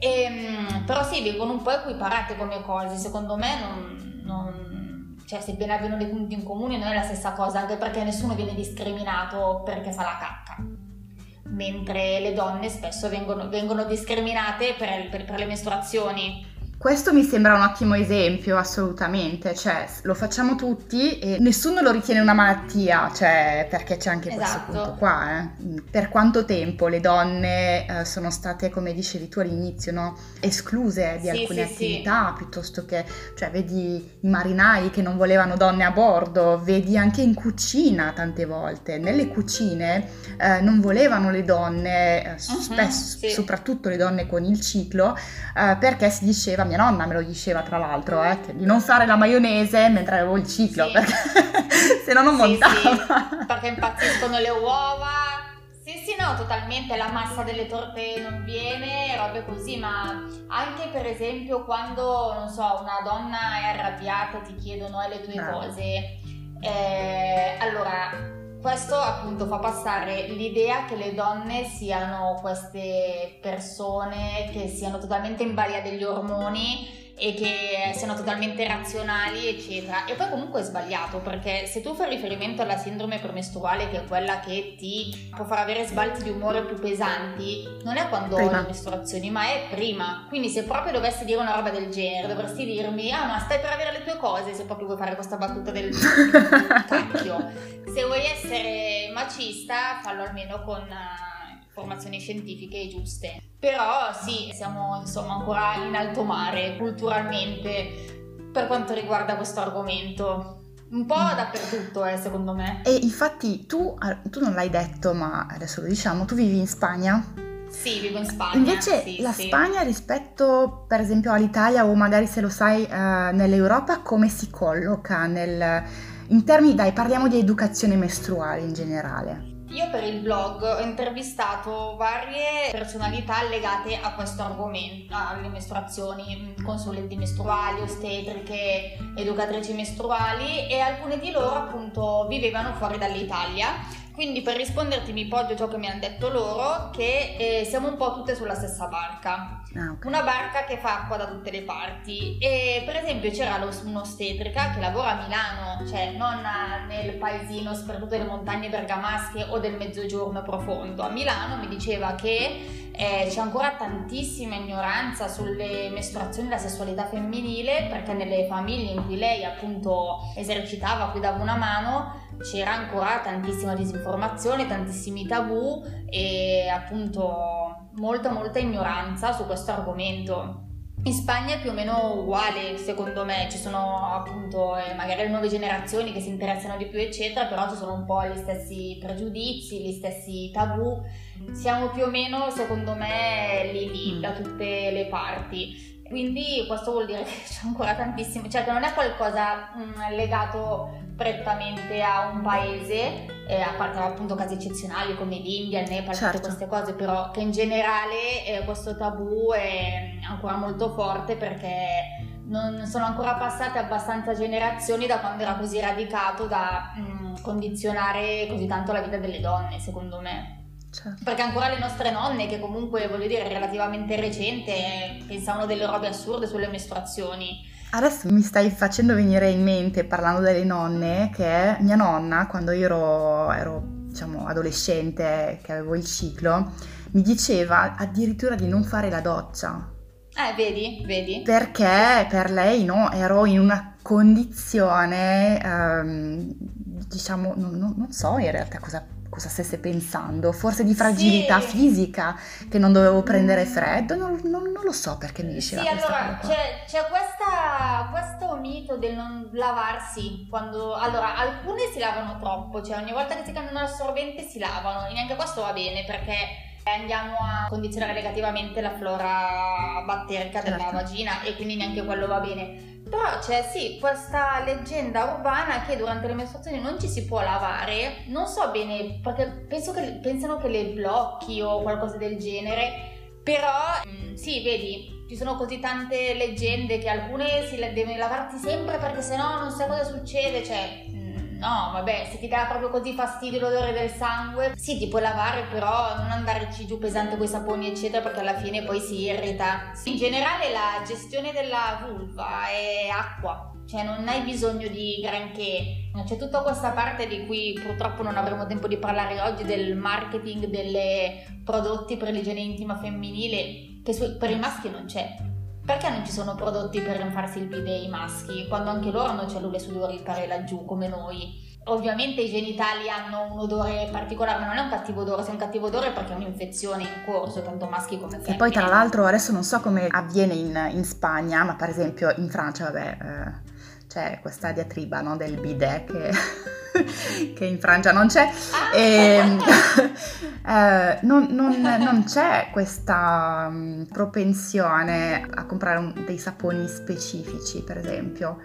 Ehm, però sì, vengono un po' equiparate come cose, secondo me non, non- cioè se ben abbiano dei punti in comune non è la stessa cosa, anche perché nessuno viene discriminato perché fa la cacca. Mentre le donne spesso vengono, vengono discriminate per- per- per le mestruazioni. Questo mi sembra un ottimo esempio, assolutamente, cioè lo facciamo tutti e nessuno lo ritiene una malattia, cioè perché c'è anche questo Esatto. punto qua. eh. Per quanto tempo le donne eh, sono state, come dicevi tu all'inizio, no, escluse di Sì, alcune sì, sì. attività, piuttosto che, cioè vedi i marinai che non volevano donne a bordo, vedi anche in cucina tante volte, nelle cucine eh, non volevano le donne, eh, Mhm, spesso, sì. soprattutto le donne con il ciclo, eh, perché si diceva, mia nonna me lo diceva tra l'altro, eh, di non fare la maionese mentre avevo il ciclo, Sì. perché <laughs> se no non Sì, montava. sì, perché impazziscono le uova. Sì, sì, no, totalmente, la massa delle torte non viene, robe così, ma anche per esempio quando, non so, una donna è arrabbiata e ti chiedono "Eh, le tue Bravo. cose, eh, allora questo appunto fa passare l'idea che le donne siano queste persone che siano totalmente in balia degli ormoni e che siano totalmente razionali, eccetera. E poi comunque è sbagliato perché se tu fai riferimento alla sindrome premestruale, che è quella che ti può far avere sbalzi di umore più pesanti, non è quando Prima. le mestruazioni, ma è prima. Quindi se proprio dovessi dire una roba del genere, dovresti dirmi, ah ma stai per avere le tue cose, se proprio vuoi fare questa battuta del <laughs> cacchio. Se vuoi essere macista, fallo almeno con eh, informazioni scientifiche giuste. Però sì, siamo insomma ancora in alto mare culturalmente per quanto riguarda questo argomento. Un po' dappertutto, eh, secondo me. E infatti tu, eh, tu non l'hai detto, ma adesso lo diciamo, tu vivi in Spagna? Sì, vivo in Spagna. Invece sì, la sì. Spagna rispetto per esempio all'Italia o magari se lo sai eh, nell'Europa come si colloca nel, in termini, dai parliamo di educazione mestruale in generale. Io per il blog ho intervistato varie personalità legate a questo argomento, alle mestruazioni, mh, consulenti mestruali, ostetriche, educatrici mestruali e alcune di loro appunto vivevano fuori dall'Italia. Quindi per risponderti mi poggio ciò che mi hanno detto loro, che eh, siamo un po' tutte sulla stessa barca. Ah, ok. Una barca che fa acqua da tutte le parti e per esempio c'era lo- un'ostetrica che lavora a Milano, cioè non nel paesino sperduto delle montagne bergamasche o del mezzogiorno profondo. A Milano mi diceva che eh, c'è ancora tantissima ignoranza sulle mestruazioni e la sessualità femminile perché nelle famiglie in cui lei appunto esercitava, cui dava una mano, c'era ancora tantissima disinformazione, tantissimi tabù e appunto molta molta ignoranza su questo argomento. In Spagna è più o meno uguale, secondo me, ci sono appunto eh, magari le nuove generazioni che si interessano di più, eccetera, però ci sono un po' gli stessi pregiudizi, gli stessi tabù. Siamo più o meno, secondo me, lì lì Mm. da tutte le parti. Quindi questo vuol dire <laughs> che c'è ancora tantissimo, cioè che non è qualcosa mm, legato prettamente a un paese, eh, a parte appunto casi eccezionali come l'India, il Nepal, Certo. tutte queste cose, però che in generale eh, questo tabù è ancora molto forte perché non sono ancora passate abbastanza generazioni da quando era così radicato da mm, condizionare così tanto la vita delle donne, secondo me. Certo. Perché ancora le nostre nonne, che comunque voglio dire relativamente recente, pensavano delle robe assurde sulle mestruazioni. Adesso mi stai facendo venire in mente, parlando delle nonne, che mia nonna, quando io ero, ero diciamo, adolescente, che avevo il ciclo, mi diceva addirittura di non fare la doccia. Eh, vedi, vedi. Perché per lei no, ero in una condizione, um, diciamo, non, non, non so in realtà cosa cosa stesse pensando, forse di fragilità sì. fisica, che non dovevo prendere freddo, non, non, non lo so perché mi diceva Sì, allora c'è, c'è questa, questo mito del non lavarsi quando... Allora, alcune si lavano troppo, cioè ogni volta che si cambiano l'assorbente si lavano, e neanche questo va bene perché andiamo a condizionare negativamente la flora batterica della certo. vagina e quindi neanche quello va bene. Però c'è sì questa leggenda urbana che durante le mestruazioni non ci si può lavare, non so bene perché penso che pensano che le blocchi o qualcosa del genere, però mm, sì, vedi, ci sono così tante leggende che alcune si devono lavarti sempre perché sennò non sai cosa succede, cioè No, vabbè, se ti dà proprio così fastidio l'odore del sangue, sì, ti puoi lavare, però non andarci giù pesante con i saponi, eccetera, perché alla fine poi si irrita. In generale la gestione della vulva è acqua, cioè non hai bisogno di granché. C'è tutta questa parte di cui purtroppo non avremo tempo di parlare oggi del marketing delle prodotti per l'igiene intima femminile, che per i maschi non c'è perché non ci sono prodotti per farsi il bidet i maschi, quando anche loro hanno cellule sudoripare laggiù come noi? Ovviamente i genitali hanno un odore particolare, ma non è un cattivo odore, se è un cattivo odore è perché è un'infezione in corso, tanto maschi come femmine. E poi tra l'altro adesso non so come avviene in, in Spagna, ma per esempio in Francia, vabbè, eh, c'è questa diatriba no, del bidet che <laughs> che in Francia non c'è, e, ehm, <laughs> eh, non, non, non, c'è questa um, propensione a comprare un, dei saponi specifici, per esempio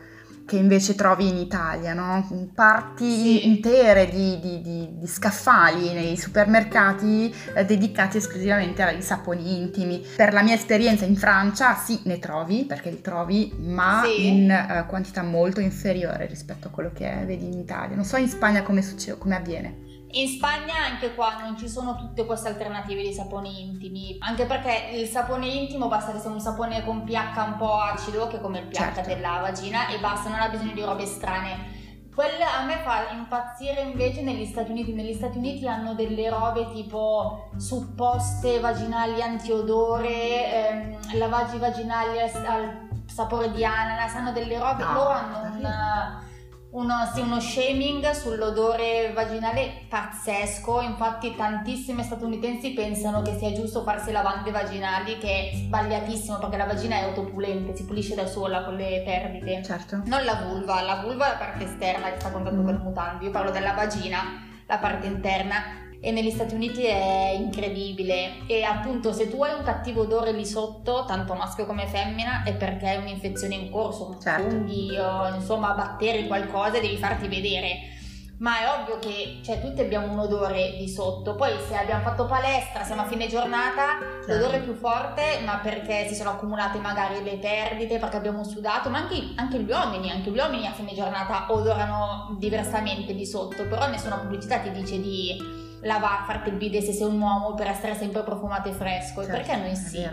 che invece trovi in Italia, no? parti sì. intere di, di, di, di, scaffali nei supermercati eh, dedicati esclusivamente ai saponi intimi. Per la mia esperienza in Francia sì, ne trovi, perché li trovi, ma sì. in uh, quantità molto inferiore rispetto a quello che vedi in Italia. Non so in Spagna come, succede, come avviene. In Spagna anche qua non ci sono tutte queste alternative di saponi intimi, anche perché il sapone intimo basta che sia un sapone con pH un po' acido, che è come il pH certo. della vagina, e basta, non ha bisogno di robe strane. Quella a me fa impazzire invece negli Stati Uniti. Negli Stati Uniti hanno delle robe tipo supposte vaginali antiodore, ehm, lavaggi vaginali al, sapore di ananas, hanno delle robe, no, loro hanno una uno, sì, uno shaming sull'odore vaginale pazzesco, infatti tantissime statunitensi pensano che sia giusto farsi lavande vaginali, che è sbagliatissimo perché la vagina è autopulente, si pulisce da sola con le perdite. Certo. Non la vulva, la vulva è la parte esterna che sta a contatto mm. con il mutante, io parlo della vagina, la parte interna e negli Stati Uniti è incredibile e appunto se tu hai un cattivo odore lì sotto, tanto maschio come femmina, è perché hai un'infezione in corso, certo. funghi o insomma batteri, qualcosa, devi farti vedere. Ma è ovvio che cioè, tutti abbiamo un odore di sotto, poi se abbiamo fatto palestra, siamo a fine giornata, certo. l'odore è più forte, ma perché si sono accumulate magari le perdite, perché abbiamo sudato, ma anche, anche gli uomini, anche gli uomini a fine giornata odorano diversamente di sotto, però nessuna pubblicità ti dice di lavare, farti il bidet se sei un uomo per essere sempre profumato e fresco, certo, perché noi sì?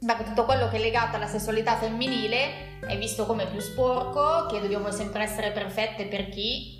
Beh, tutto quello che è legato alla sessualità femminile è visto come più sporco, che dobbiamo sempre essere perfette per chi?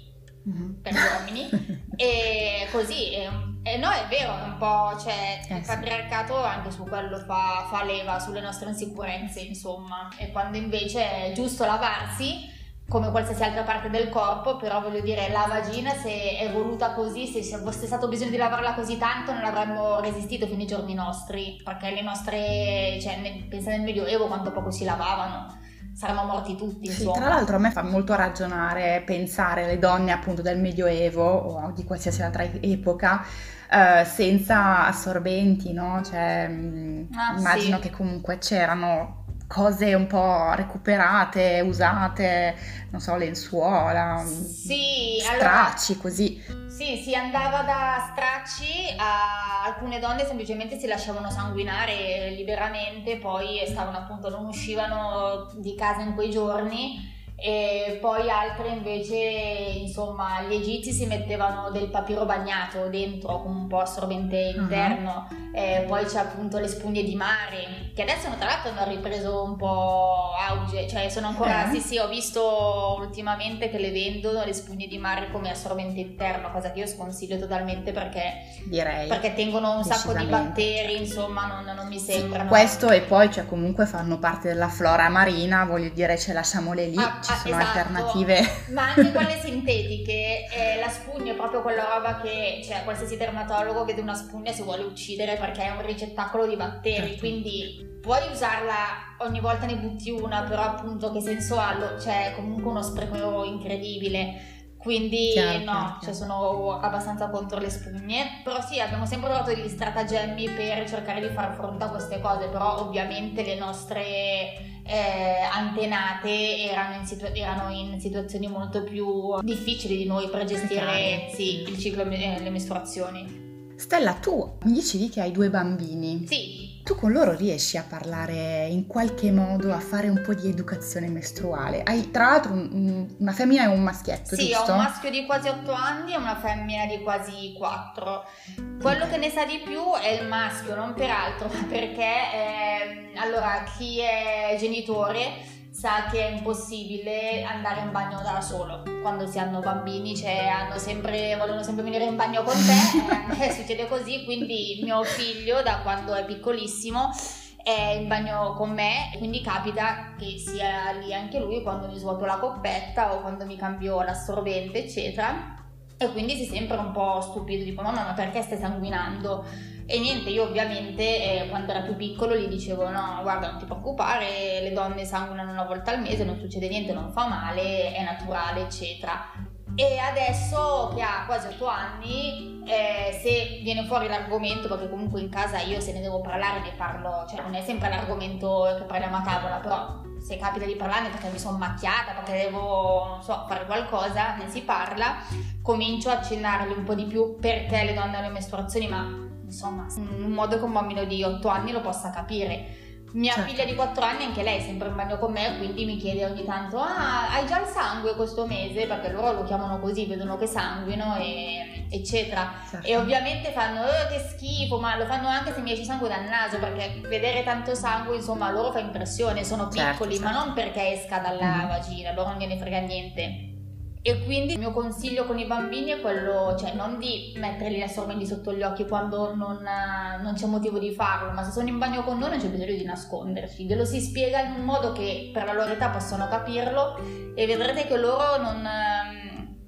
Mm-hmm. Per gli uomini. <laughs> e così, e, e no, è vero, un po', cioè, eh, il patriarcato anche su quello fa, fa leva sulle nostre insicurezze, insomma. E quando invece è giusto lavarsi, come qualsiasi altra parte del corpo, però voglio dire, la vagina se è voluta così, se fosse stato bisogno di lavarla così tanto non avremmo resistito fino ai giorni nostri, perché le nostre, cioè nel, pensa nel Medioevo quanto poco si lavavano, saremmo morti tutti, insomma. Sì, tra l'altro a me fa molto ragionare pensare alle donne appunto del Medioevo o di qualsiasi altra epoca Uh, senza assorbenti, no? Cioè, mm, ah, immagino sì. che comunque c'erano cose un po' recuperate, usate, non so, lenzuola, sì, stracci, allora, così. Sì, si andava da stracci a alcune donne semplicemente si lasciavano sanguinare liberamente, poi stavano appunto, non uscivano di casa in quei giorni e poi altre invece, insomma, gli egizi si mettevano del papiro bagnato dentro con un po' assorbente uh-huh. Interno, e poi c'è appunto le spugne di mare, che adesso tra l'altro hanno ripreso un po' auge, cioè sono ancora, uh-huh. sì sì, ho visto ultimamente che le vendono le spugne di mare come assorbente interno, cosa che io sconsiglio totalmente perché, Direi, perché tengono un sacco di batteri, insomma non, non mi sembrano. Sì, questo e poi cioè, comunque fanno parte della flora marina, voglio dire ce lasciamole lì. Ah, ci sono esatto, alternative. Ma anche <laughs> quelle sintetiche, eh, la spugna è proprio quella roba che, cioè, qualsiasi dermatologo vede una spugna si vuole uccidere perché è un ricettacolo di batteri, certo. quindi puoi usarla ogni volta ne butti una, però appunto che senso ha? C'è cioè, comunque uno spreco incredibile. Quindi chiaro, no, chiaro. Cioè sono abbastanza contro le spugne, però sì, abbiamo sempre trovato degli stratagemmi per cercare di far fronte a queste cose, però ovviamente le nostre eh, antenate erano in, situ- erano in, situazioni molto più difficili di noi per gestire sì, il ciclo eh, le mestruazioni. Stella, tu mi dicevi che hai due bambini. Sì. Tu con loro riesci a parlare in qualche modo, a fare un po' di educazione mestruale? Hai tra l'altro un, una femmina e un maschietto, sì, giusto? Sì, ho un maschio di quasi 8 anni e una femmina di quasi 4. Quello okay. che ne sa di più è il maschio, non per altro, <laughs> perché eh, allora chi è genitore sa che è impossibile andare in bagno da solo quando si hanno bambini, cioè sempre, vogliono sempre venire in bagno con te, <laughs> eh, succede così, quindi mio figlio da quando è piccolissimo è in bagno con me, quindi capita che sia lì anche lui quando mi svuoto la coppetta o quando mi cambio l'assorbente, eccetera. E quindi si sembra un po' stupido, tipo mamma ma perché stai sanguinando? E niente, io ovviamente eh, quando era più piccolo gli dicevo no, guarda non ti preoccupare, le donne sanguinano una volta al mese, non succede niente, non fa male, è naturale, eccetera. E adesso che ha quasi 8 anni, eh, se viene fuori l'argomento, perché comunque in casa io se ne devo parlare ne parlo, cioè non è sempre l'argomento che parliamo a tavola, però se capita di parlarne perché mi sono macchiata, perché devo, so, fare qualcosa, ne si parla, comincio a accennarle un po' di più perché le donne hanno le mestruazioni, ma insomma, in un modo che un bambino di 8 anni lo possa capire. Mia certo. figlia di 4 anni, anche lei è sempre in bagno con me, quindi mi chiede ogni tanto: Ah, hai già il sangue questo mese? Perché loro lo chiamano così, vedono che sanguino, e, eccetera. Certo. E ovviamente fanno: oh, che schifo, ma lo fanno anche se mi esce sangue dal naso, perché vedere tanto sangue, insomma, loro fa impressione. Sono certo, piccoli, certo, ma non perché esca dalla mm. vagina, loro non gliene frega niente. E quindi il mio consiglio con i bambini è quello, cioè non di metterli gli assorbenti sotto gli occhi quando non, non, c'è motivo di farlo, ma se sono in bagno con noi non c'è bisogno di nascondersi, glielo si spiega in un modo che per la loro età possono capirlo e vedrete che loro non...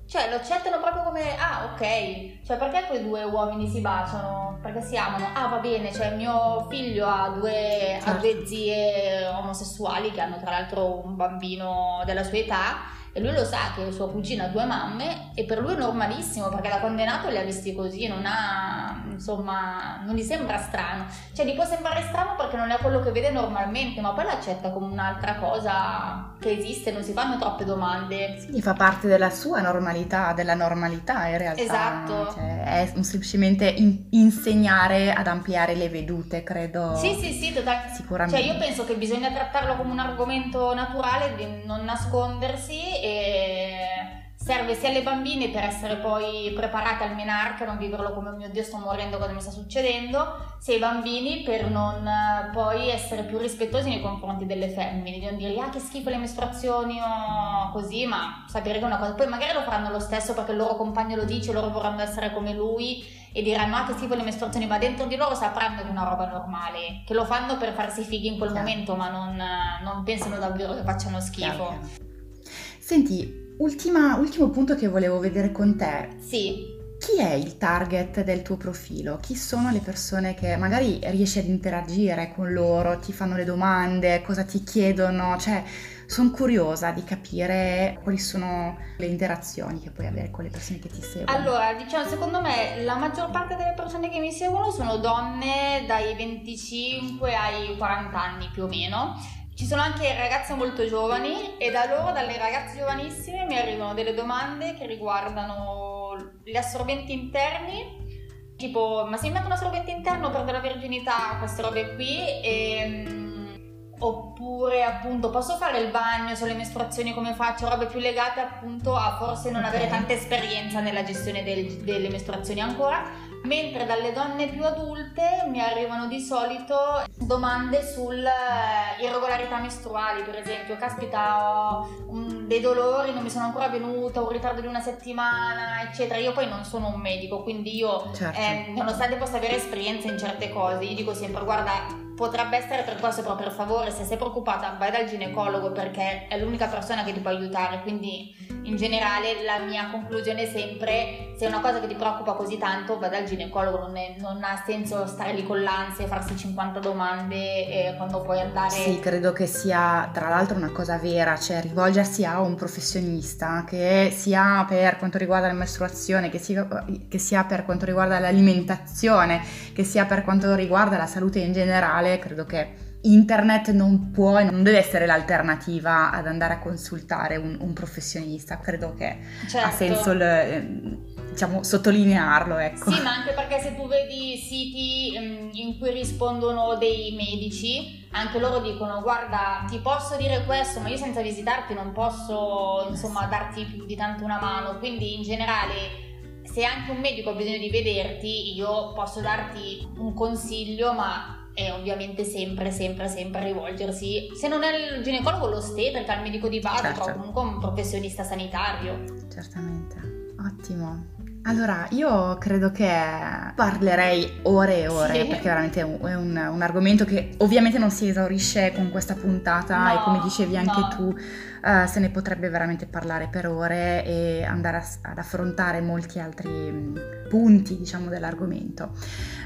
Cioè lo accettano proprio come, ah ok, cioè perché quei due uomini si baciano? Perché si amano? Ah va bene, cioè mio figlio ha due, certo. ha due zie omosessuali che hanno tra l'altro un bambino della sua età e lui lo sa che sua cugina ha due mamme e per lui è normalissimo perché da condannato li ha visti così, non ha, insomma, non gli sembra strano. Cioè gli può sembrare strano perché non è quello che vede normalmente, ma poi l'accetta come un'altra cosa che esiste, non si fanno troppe domande. Sì, fa parte della sua normalità, della normalità in realtà. Esatto. Cioè, è semplicemente in- insegnare ad ampliare le vedute, credo. Sì, sì, sì, totalmente. Sicuramente. Cioè io penso che bisogna trattarlo come un argomento naturale, di non nascondersi e serve sia alle bambine per essere poi preparate al menarche, non viverlo come oh mio Dio sto morendo, cosa mi sta succedendo, sia ai bambini per non eh, poi essere più rispettosi nei confronti delle femmine, di non dire ah che schifo le mestruazioni o così, ma sapere che è una cosa, poi magari lo faranno lo stesso perché il loro compagno lo dice, loro vorranno essere come lui e diranno ah che schifo le mestruazioni, ma dentro di loro sapranno che è una roba normale, che lo fanno per farsi fighi in quel momento, ma non, non pensano davvero che facciano schifo. Senti, ultima, ultimo punto che volevo vedere con te. Sì. Chi è il target del tuo profilo? Chi sono le persone che magari riesci ad interagire con loro, ti fanno le domande, cosa ti chiedono? Cioè, sono curiosa di capire quali sono le interazioni che puoi avere con le persone che ti seguono. Allora, diciamo, secondo me la maggior parte delle persone che mi seguono sono donne dai 25 ai 40 anni più o meno ci sono anche ragazze molto giovani e da loro, dalle ragazze giovanissime, mi arrivano delle domande che riguardano gli assorbenti interni, tipo ma se mi metto un assorbente interno perdo la verginità, queste robe qui e mm, oppure appunto posso fare il bagno sulle mestruazioni come faccio, robe più legate appunto a forse non okay. avere tanta esperienza nella gestione del, delle mestruazioni ancora mentre dalle donne più adulte mi arrivano di solito domande sulle eh, irregolarità mestruali, per esempio, caspita ho dei dolori, non mi sono ancora venuta, un ritardo di una settimana, eccetera. Io poi non sono un medico, quindi io, certo. eh, nonostante possa avere esperienza in certe cose, io dico sempre, guarda, potrebbe essere per questo, però per favore, se sei preoccupata, vai dal ginecologo perché è l'unica persona che ti può aiutare, quindi in generale la mia conclusione è sempre se è una cosa che ti preoccupa così tanto vai dal ginecologo non, è, non ha senso stare lì con l'ansia e farsi 50 domande quando puoi andare sì credo che sia tra l'altro una cosa vera cioè rivolgersi a un professionista che sia per quanto riguarda la mestruazione che sia, che sia per quanto riguarda l'alimentazione che sia per quanto riguarda la salute in generale credo che internet non può e non deve essere l'alternativa ad andare a consultare un, un professionista, credo che certo. ha senso il, ehm, diciamo, sottolinearlo. Ecco. Sì, ma anche perché se tu vedi siti um, in cui rispondono dei medici, anche loro dicono guarda ti posso dire questo, ma io senza visitarti non posso insomma darti più di tanto una mano, quindi in generale se anche un medico ha bisogno di vederti, io posso darti un consiglio, ma e ovviamente sempre, sempre, sempre rivolgersi, se non è il ginecologo, l'ostetrica, il medico di base, certo. comunque un professionista sanitario. Certamente, ottimo. Allora, io credo che parlerei ore e ore, sì. perché veramente è, un, è un, un, argomento che ovviamente non si esaurisce con questa puntata no, e come dicevi anche no. tu, uh, se ne potrebbe veramente parlare per ore e andare a, ad affrontare molti altri punti, diciamo, dell'argomento.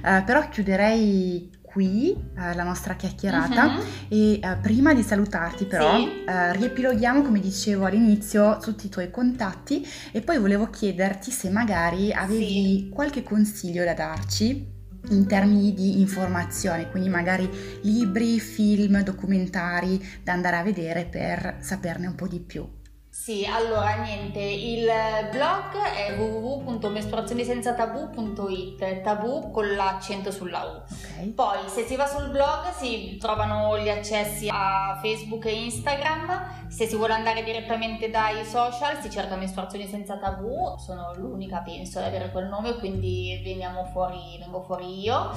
Uh, però chiuderei qui eh, la nostra chiacchierata uh-huh. e eh, prima di salutarti però sì. eh, riepiloghiamo come dicevo all'inizio tutti i tuoi contatti e poi volevo chiederti se magari avevi sì. qualche consiglio da darci in termini di informazione, quindi magari libri, film, documentari da andare a vedere per saperne un po' di più. Sì, allora niente, il blog è www.mestruazionisenzatabu.it, tabù con l'accento sulla U. Okay. Poi se si va sul blog si trovano gli accessi a Facebook e Instagram, se si vuole andare direttamente dai social si cerca Mestruazioni senza tabù, sono l'unica penso ad avere quel nome, quindi veniamo fuori, vengo fuori io.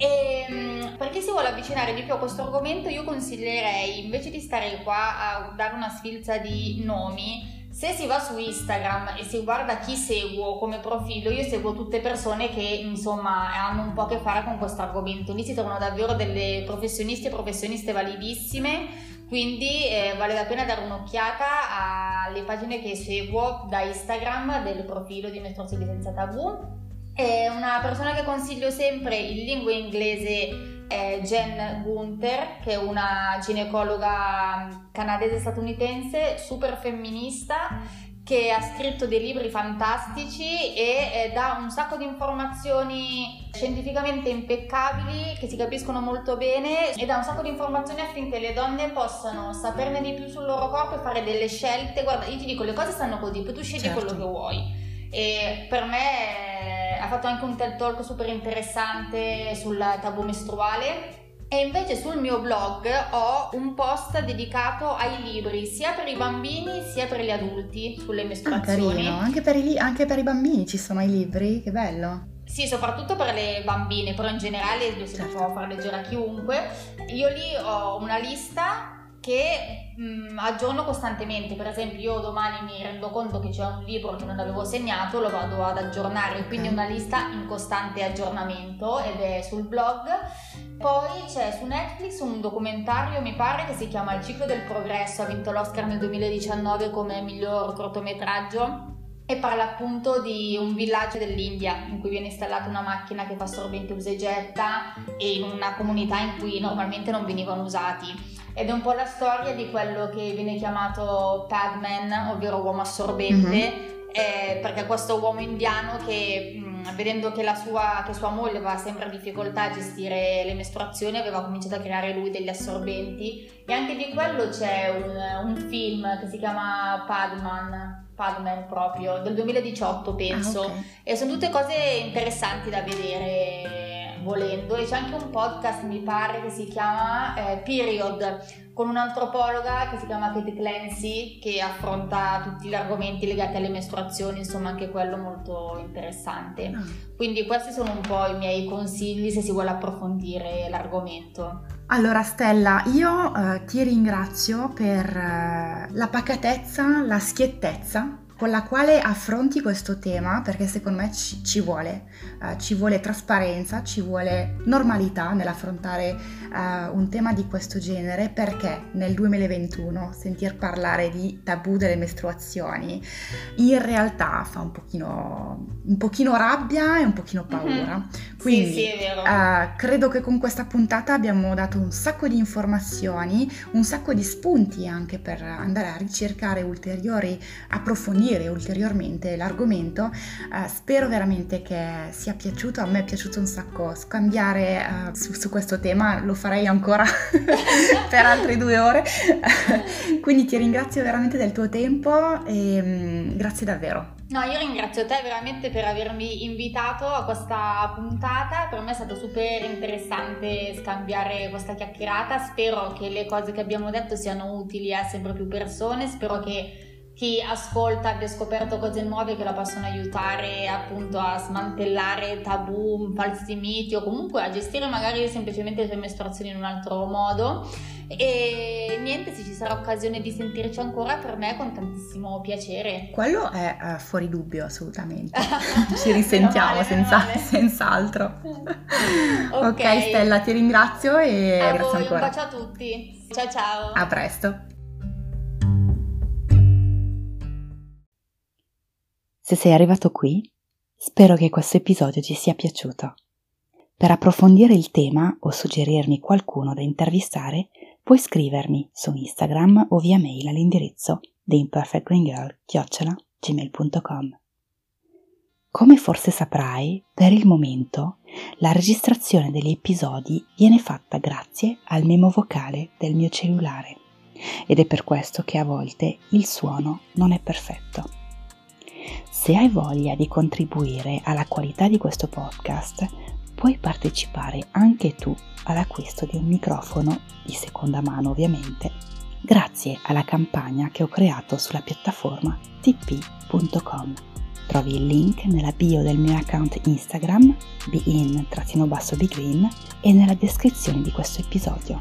E ehm, per chi si vuole avvicinare di più a questo argomento, io consiglierei invece di stare qua a dare una sfilza di nomi, se si va su Instagram e si guarda chi seguo come profilo, io seguo tutte persone che insomma hanno un po' a che fare con questo argomento. Lì si trovano davvero delle professionisti e professioniste validissime, quindi eh, vale la pena dare un'occhiata alle pagine che seguo da Instagram del profilo di Mestruazioni senza tabù è una persona che consiglio sempre in lingua inglese è Jen Gunther, che è una ginecologa canadese statunitense super femminista che ha scritto dei libri fantastici e eh, dà un sacco di informazioni scientificamente impeccabili che si capiscono molto bene e dà un sacco di informazioni affinché le donne possano saperne di più sul loro corpo e fare delle scelte. Guarda, io ti dico, le cose stanno così, poi tu scegli certo. quello che vuoi. E per me ha fatto anche un TED Talk super interessante sul tabù mestruale. E invece sul mio blog ho un post dedicato ai libri, sia per i bambini sia per gli adulti, sulle mestruazioni. Ah, anche per, i, anche per i bambini ci sono i libri, che bello. Sì, soprattutto per le bambine, però in generale lo si certo. può far leggere a chiunque. Io lì ho una lista che mh, mm, aggiorno costantemente. Per esempio, io domani mi rendo conto che c'è un libro che non avevo segnato, lo vado ad aggiornare, quindi una lista in costante aggiornamento ed è sul blog. Poi c'è su Netflix un documentario, mi pare, che si chiama Il ciclo del progresso, ha vinto l'Oscar nel 2019 come miglior cortometraggio e parla appunto di un villaggio dell'India in cui viene installata una macchina che fa sorbente usa e getta e in una comunità in cui normalmente non venivano usati ed è un po' la storia di quello che viene chiamato Padman, ovvero uomo assorbente, mm-hmm. eh, perché questo uomo indiano che mh, vedendo che, sua, che sua moglie aveva sempre difficoltà a gestire le mestruazioni aveva cominciato a creare lui degli assorbenti e anche di quello c'è un, un film che si chiama Padman Padman proprio del 2018 penso ah, okay. e sono tutte cose interessanti da vedere volendo e c'è anche un podcast mi pare che si chiama eh, Period con un'antropologa che si chiama Kate Clancy che affronta tutti gli argomenti legati alle mestruazioni, insomma anche quello molto interessante. Ah. Quindi questi sono un po' i miei consigli se si vuole approfondire l'argomento. Allora Stella, io eh, ti ringrazio per eh, la pacatezza, la schiettezza con la quale affronti questo tema, perché secondo me ci, ci vuole, uh, ci vuole trasparenza, ci vuole normalità nell'affrontare uh, un tema di questo genere, perché nel 2021 sentir parlare di tabù delle mestruazioni in realtà fa un pochino, un pochino rabbia e un pochino mhm. paura. Mm-hmm. Quindi sì, sì, uh, credo che con questa puntata abbiamo dato un sacco di informazioni, un sacco di spunti anche per andare a ricercare ulteriori approfondire ulteriormente l'argomento. Uh, spero veramente che sia piaciuto, a me è piaciuto un sacco scambiare uh, su, su, questo tema, lo farei ancora <laughs> per altre due ore. <laughs> Quindi ti ringrazio veramente del tuo tempo e um, grazie davvero. No, io ringrazio te veramente per avermi invitato a questa puntata, per me è stato super interessante scambiare questa chiacchierata, spero che le cose che abbiamo detto siano utili a sempre più persone, spero che chi ascolta abbia scoperto cose nuove che la possono aiutare appunto a smantellare tabù, falsi miti o comunque a gestire magari semplicemente le sue mestruazioni in un altro modo. E niente, se ci sarà occasione di sentirci ancora, per me con tantissimo piacere. Quello è uh, fuori dubbio, assolutamente. <laughs> ci risentiamo male, senza, <laughs> senz'altro. <laughs> okay. ok, Stella, ti ringrazio e a grazie voi, ancora. Un bacio a tutti. Ciao ciao. A presto. Se sei arrivato qui, spero che questo episodio ti sia piaciuto. Per approfondire il tema o suggerirmi qualcuno da intervistare, puoi scrivermi su Instagram o via mail all'indirizzo theimperfectgreengirl.gmail.com Come forse saprai, per il momento la registrazione degli episodi viene fatta grazie al memo vocale del mio cellulare ed è per questo che a volte il suono non è perfetto. Se hai voglia di contribuire alla qualità di questo podcast, puoi partecipare anche tu all'acquisto di un microfono di seconda mano ovviamente, grazie alla campagna che ho creato sulla piattaforma tp.com. Trovi il link nella bio del mio account Instagram, bein-bgreen e nella descrizione di questo episodio.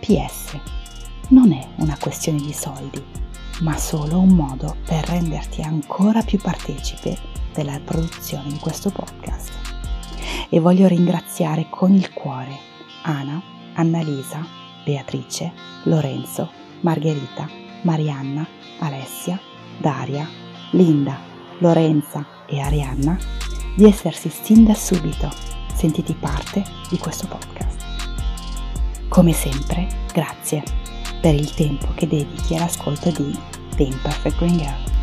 PS. Non è una questione di soldi ma solo un modo per renderti ancora più partecipe della produzione di questo podcast. E voglio ringraziare con il cuore Ana, Annalisa, Beatrice, Lorenzo, Margherita, Marianna, Alessia, Daria, Linda, Lorenza e Arianna di essersi sin da subito sentiti parte di questo podcast. Come sempre, grazie per il tempo che dedichi all'ascolto di The Imperfect Green Girl.